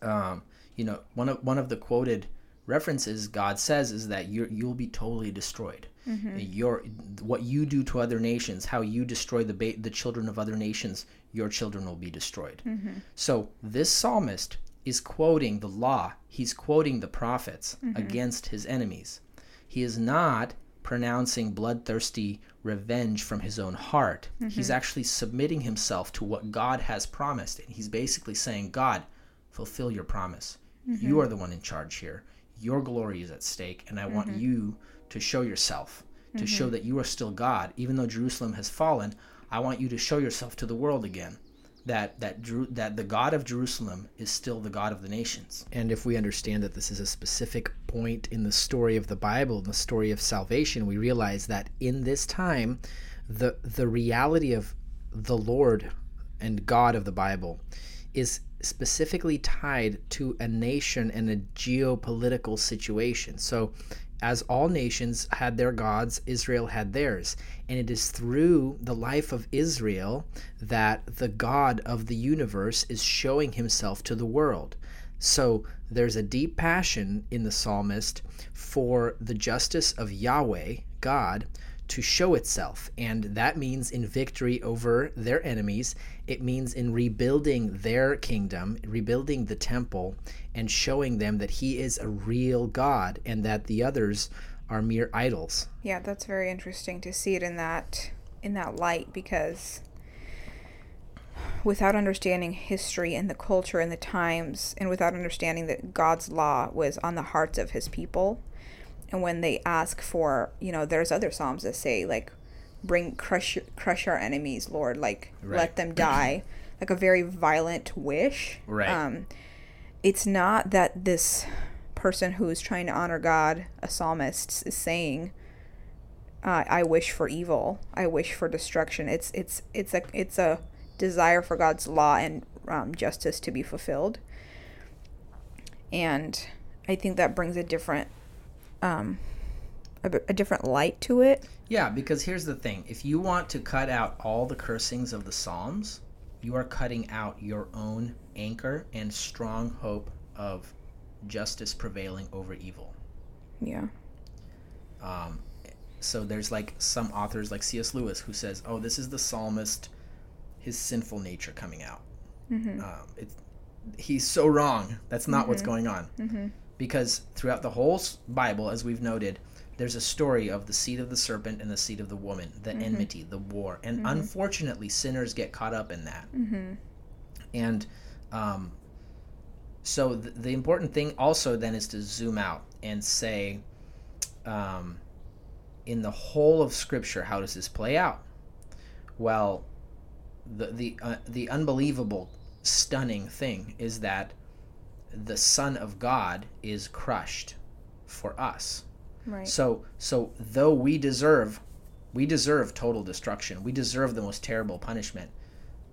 um, you know, one of one of the quoted references God says is that you you'll be totally destroyed. Mm-hmm. Your what you do to other nations, how you destroy the ba- the children of other nations, your children will be destroyed. Mm-hmm. So this psalmist is quoting the law. He's quoting the prophets mm-hmm. against his enemies. He is not pronouncing bloodthirsty revenge from his own heart. He's actually submitting himself to what God has promised. And he's basically saying, God, fulfill your promise. You are the one in charge here. Your glory is at stake, and I want mm-hmm. you to show yourself, to show mm-hmm. that you are still God. Even though Jerusalem has fallen, I want you to show yourself to the world again. That that Jeru- that the God of Jerusalem is still the God of the nations. And if we understand that this is a specific point in the story of the Bible, in the story of salvation, we realize that in this time, the the reality of the Lord and God of the Bible is specifically tied to a nation and a geopolitical situation. So, as all nations had their gods, Israel had theirs. And it is through the life of Israel that the God of the universe is showing himself to the world. So, there's a deep passion in the psalmist for the justice of Yahweh, God, to show itself. And that means in victory over their enemies. It means in rebuilding their kingdom, rebuilding the temple, and showing them that He is a real God and that the others are mere idols. Yeah, that's very interesting to see it in that in that light because without understanding history and the culture and the times and without understanding that God's law was on the hearts of his people and when they ask for, you know, there's other psalms that say like bring crush crush our enemies, Lord, like Right. let them die, like a very violent wish. Right. Um it's not that this person who is trying to honor God, a psalmist, is saying, uh, "I wish for evil. I wish for destruction." It's it's it's a it's a desire for God's law and um, justice to be fulfilled, and I think that brings a different um, a different light to it. Yeah, because here's the thing if you want to cut out all the cursings of the Psalms, you are cutting out your own anchor and strong hope of justice prevailing over evil. Yeah. Um, so there's like some authors like C.S. Lewis who says, "Oh, this is the psalmist, his sinful nature coming out." Um, it's, he's so wrong. That's not what's going on. Because throughout the whole Bible, as we've noted, there's a story of the seed of the serpent and the seed of the woman, the enmity, the war, and unfortunately, sinners get caught up in that. And um, so th- the important thing also then is to zoom out and say, um, in the whole of Scripture, how does this play out? Well, the the uh, the unbelievable, stunning thing is that the Son of God is crushed for us. Right. So so though we deserve We deserve total destruction. We deserve the most terrible punishment.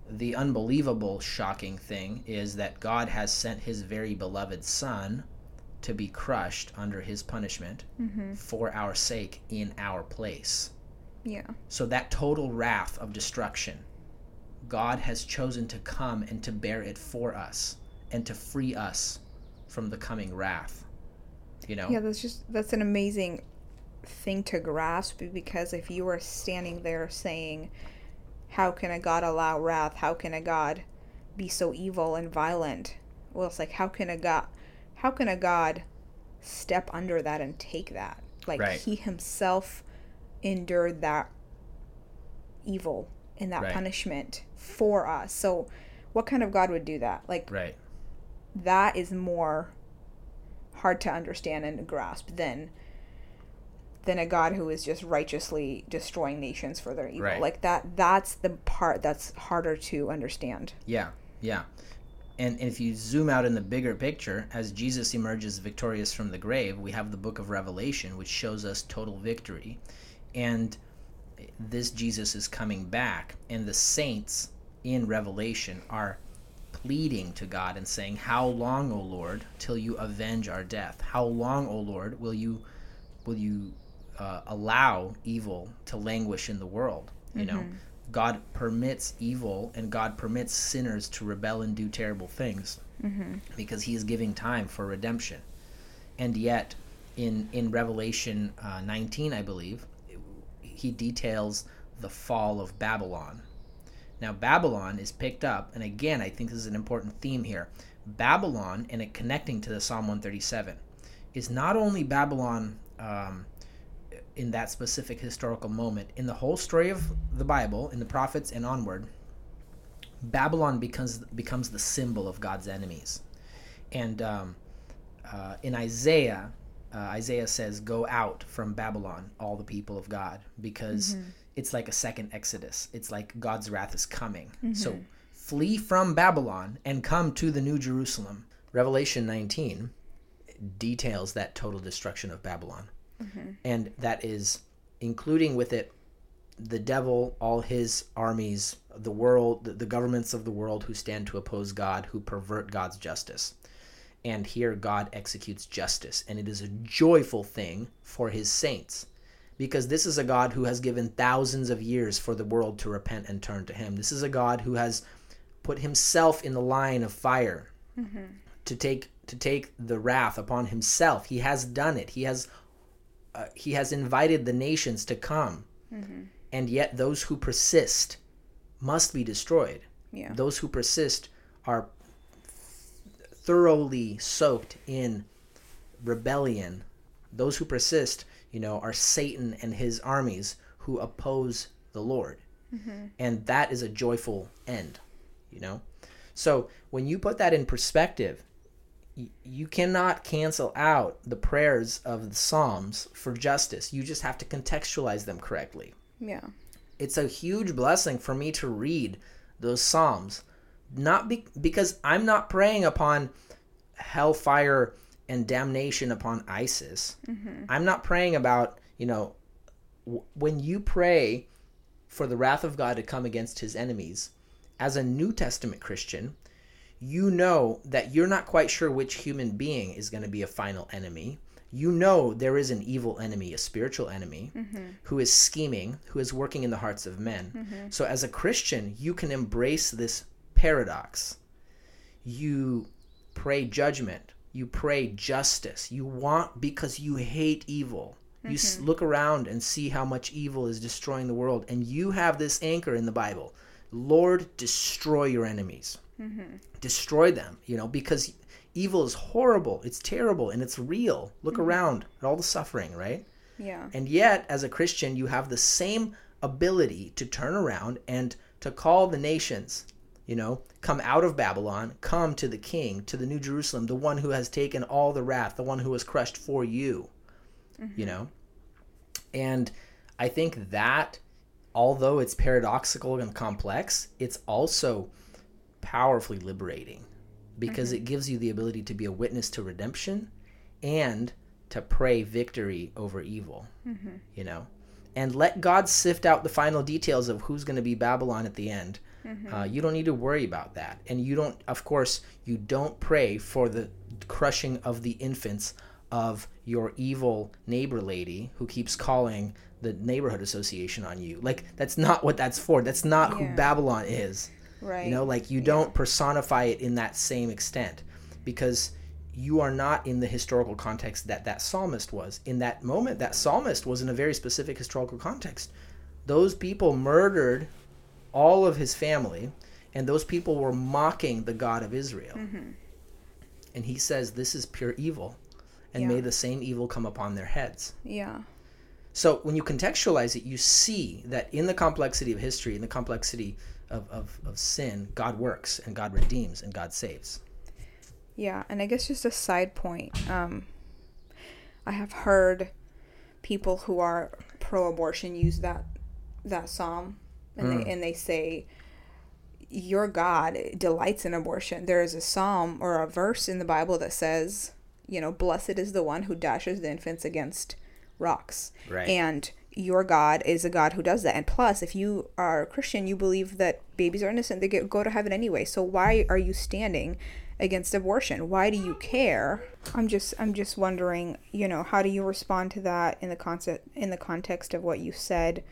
The unbelievable, shocking thing is that God has sent his very beloved Son to be crushed under his punishment mm-hmm. for our sake in our place. Yeah. So that total wrath of destruction, God has chosen to come and to bear it for us and to free us from the coming wrath. You know? Yeah, that's just that's an amazing thing to grasp because if you were standing there saying, How can a God allow wrath? How can a God be so evil and violent? Well it's like how can a God how can a God step under that and take that? Like Right. he himself endured that evil and that Right. punishment for us. So what kind of God would do that? Like Right. That is more hard to understand and grasp than than a God who is just righteously destroying nations for their evil. Right. Like that that's the part that's harder to understand. Yeah, yeah. And, and if you zoom out in the bigger picture, as Jesus emerges victorious from the grave, we have the book of Revelation, which shows us total victory. And this Jesus is coming back, and the saints in Revelation are pleading to God and saying, How long, O Lord, till you avenge our death? How long, O Lord, will you will you uh, allow evil to languish in the world? You know, God permits evil and God permits sinners to rebel and do terrible things because He is giving time for redemption. And yet, in in Revelation uh, 19, I believe, he details the fall of Babylon. Now, Babylon is picked up, and again, I think this is an important theme here. Babylon, and it connecting to the Psalm 137, is not only Babylon um, in that specific historical moment. In the whole story of the Bible, in the prophets and onward, Babylon becomes becomes the symbol of God's enemies. And um, uh, in Isaiah, uh, Isaiah says, "Go out from Babylon, all the people of God," because it's like a second Exodus. It's like God's wrath is coming. So mm-hmm. flee from Babylon and come to the New Jerusalem. Revelation 19 details that total destruction of Babylon, mm-hmm. and that is including with it the devil, all his armies, the world, the, the governments of the world who stand to oppose God, who pervert God's justice. And here God executes justice, and it is a joyful thing for his saints. Because this is a God who has given thousands of years for the world to repent and turn to him. This is a God who has put himself in the line of fire to take to take the wrath upon himself. He has done it. He has uh, he has invited the nations to come and yet those who persist must be destroyed. Yeah. Those who persist are thoroughly soaked in rebellion. Those who persist, you know, are Satan and his armies who oppose the Lord. Mm-hmm. And that is a joyful end, you know? So when you put that in perspective, y- you cannot cancel out the prayers of the Psalms for justice. You just have to contextualize them correctly Yeah. it's a huge blessing for me to read those psalms not be- because i'm not praying upon hellfire and damnation upon isis mm-hmm. i'm not praying about you know w- when you pray for the wrath of god to come against his enemies as a new testament christian you know that you're not quite sure which human being is going to be a final enemy. You know there is an evil enemy, a spiritual enemy, mm-hmm. who is scheming, who is working in the hearts of men. Mm-hmm. So, as a Christian, you can embrace this paradox. You pray judgment, you pray justice. You want because you hate evil. You mm-hmm. look around and see how much evil is destroying the world, and you have this anchor in the Bible. Lord, destroy your enemies. Mm-hmm. Destroy them you know because evil is horrible. It's terrible and it's real. Look mm-hmm. around at all the suffering right? Yeah. and yet as a christian you have the same ability to turn around and to call the nations you know come out of babylon come to the king to the new jerusalem the one who has taken all the wrath the one who was crushed for you you mm-hmm. know? And i think that although it's paradoxical and complex it's also powerfully liberating because mm-hmm. it gives you the ability to be a witness to redemption and to pray victory over evil mm-hmm. you know? And let God sift out the final details of who's going to be Babylon at the end. Uh, you don't need to worry about that. And you don't, of course, you don't pray for the crushing of the infants of your evil neighbor lady who keeps calling the neighborhood association on you. Like, that's not what that's for. That's not who Babylon is. Right. You know, like you don't personify it in that same extent because you are not in the historical context that that psalmist was. In that moment, that psalmist was in a very specific historical context. Those people murdered all of his family, and those people were mocking the God of Israel. Mm-hmm. And he says, This is pure evil, and Yeah. may the same evil come upon their heads. Yeah. So when you contextualize it, you see that in the complexity of history, in the complexity of, of, of sin, God works and God redeems and God saves. Yeah, and I guess just a side point. Um, I have heard people who are pro-abortion use that that psalm, and they and they say, "Your God delights in abortion." There is a psalm or a verse in the Bible that says, "You know, blessed is the one who dashes the infants against rocks," Right. and your God is a God who does that. And plus, if you are a Christian, you believe that babies are innocent; they get, go to heaven anyway. So why are you standing against abortion? Why do you care? I'm just I'm just wondering, you know, how do you respond to that in the concept in the context of what you said?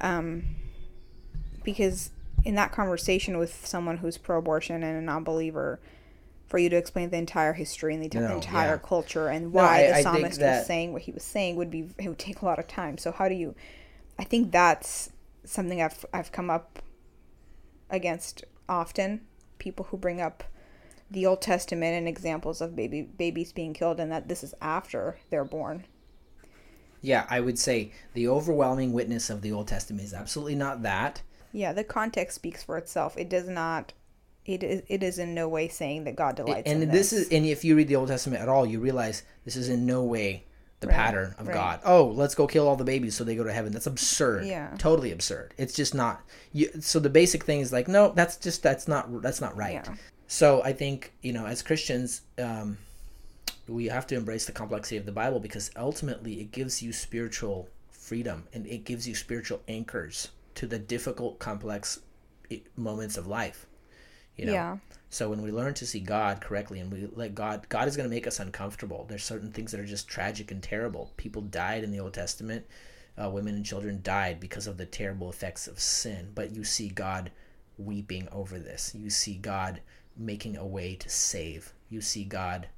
Um, because in that conversation with someone who's pro-abortion and a non-believer, for you to explain the entire history and the No, entire yeah. culture and No, why I- the psalmist that- was saying what he was saying would be it would take a lot of time. So how do you? I think that's something I've I've come up against often. People who bring up the Old Testament and examples of baby babies being killed, and that this is after they're born. Yeah, I would say the overwhelming witness of the Old Testament is absolutely not that. Yeah, the context speaks for itself. It does not. It is. It is in no way saying that God delights. and in this this is and if you read the Old Testament at all, you realize this is in no way the Right, pattern of right. God. Oh, let's go kill all the babies so they go to heaven. That's absurd. Yeah. Totally absurd. It's just not you so the basic thing is like no, that's just that's not that's not right. Yeah. So I think, you know, as Christians, um we have to embrace the complexity of the Bible because ultimately it gives you spiritual freedom and it gives you spiritual anchors to the difficult complex moments of life. You know? Yeah. So when we learn to see God correctly and we let God God is going to make us uncomfortable. There's certain things that are just tragic and terrible. People died in the Old Testament. Uh, women and children died because of the terrible effects of sin. But you see God weeping over this. You see God making a way to save. You see God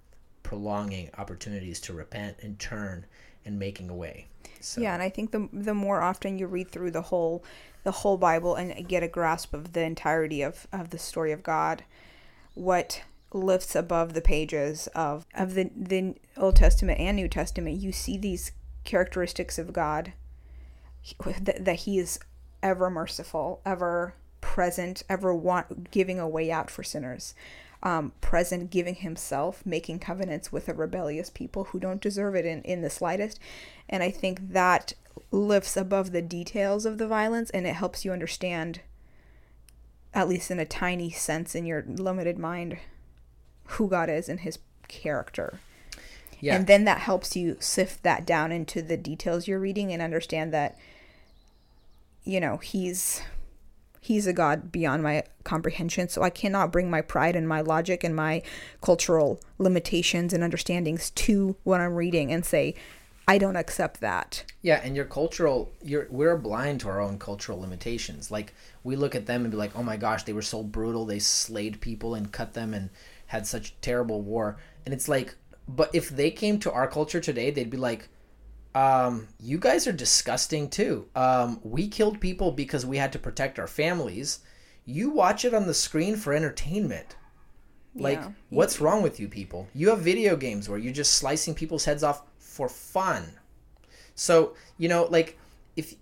prolonging opportunities to repent and turn and making a way. So Yeah, and I think the the more often you read through the whole the whole Bible and get a grasp of the entirety of, of the story of God, what lifts above the pages of of the the Old Testament and New Testament, you see these characteristics of God that, that he is ever merciful, ever present, ever want giving a way out for sinners. Um, present giving himself, making covenants with a rebellious people who don't deserve it in, in the slightest. And I think that lifts above the details of the violence and it helps you understand, at least in a tiny sense in your limited mind, who God is and his character. yeah. And then that helps you sift that down into the details you're reading and understand that you know, he's he's a god beyond my comprehension, so I cannot bring my pride and my logic and my cultural limitations and understandings to what I'm reading and say I don't accept that. Yeah, and your cultural, you're we're blind to our own cultural limitations. Like we look at them and be like, "Oh my gosh, they were so brutal. They slayed people and cut them and had such terrible war." And it's like, but if they came to our culture today, they'd be like, um, "You guys are disgusting too. Um, we killed people because we had to protect our families. You watch it on the screen for entertainment." Like, Yeah. what's wrong with you people? You have video games where you're just slicing people's heads off for fun. So, you know, like if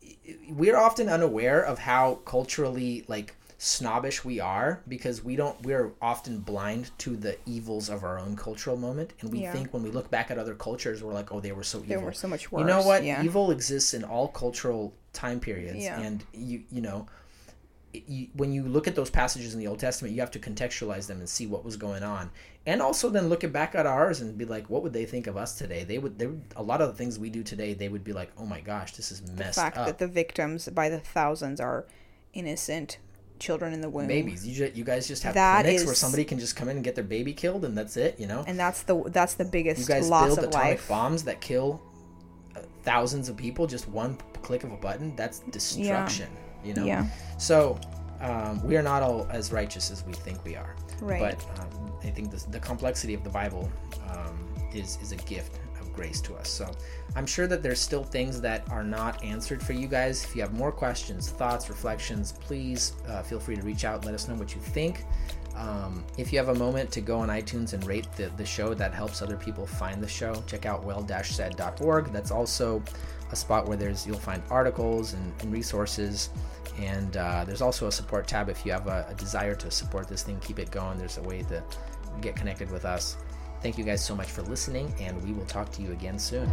we're often unaware of how culturally like snobbish we are because we don't we're often blind to the evils of our own cultural moment and we Yeah. think when we look back at other cultures we're like, "Oh, they were so evil They were so much worse You know what? yeah. Evil exists in all cultural time periods Yeah. and you you know you, when you look at those passages in the Old Testament, you have to contextualize them and see what was going on, and also then look at back at ours and be like, what would they think of us today? They would, they would, a lot of the things we do today, they would be like, oh my gosh, this is messed the fact up. that the victims by the thousands are innocent children in the womb. Babies, you, ju- you guys just have That clinics where is- somebody can just come in and get their baby killed, and that's it. You know, And that's the that's the biggest. you guys build of atomic life. bombs that kill uh, thousands of people just one click of a button. That's destruction. You know. Yeah. So um, we are not all as righteous as we think we are. Right. But um, I think this, the complexity of the Bible um, is is a gift of grace to us. So I'm sure that there's still things that are not answered for you guys. If you have more questions, thoughts, reflections, please uh, feel free to reach out. Let us know what you think. Um, if you have a moment to go on iTunes and rate the, the show, that helps other people find the show. Check out well-said.org. That's also a spot where there's you'll find articles and, and resources. And uh, there's also a support tab if you have a, a desire to support this thing, keep it going. There's a way to get connected with us. Thank you guys so much for listening, and we will talk to you again soon.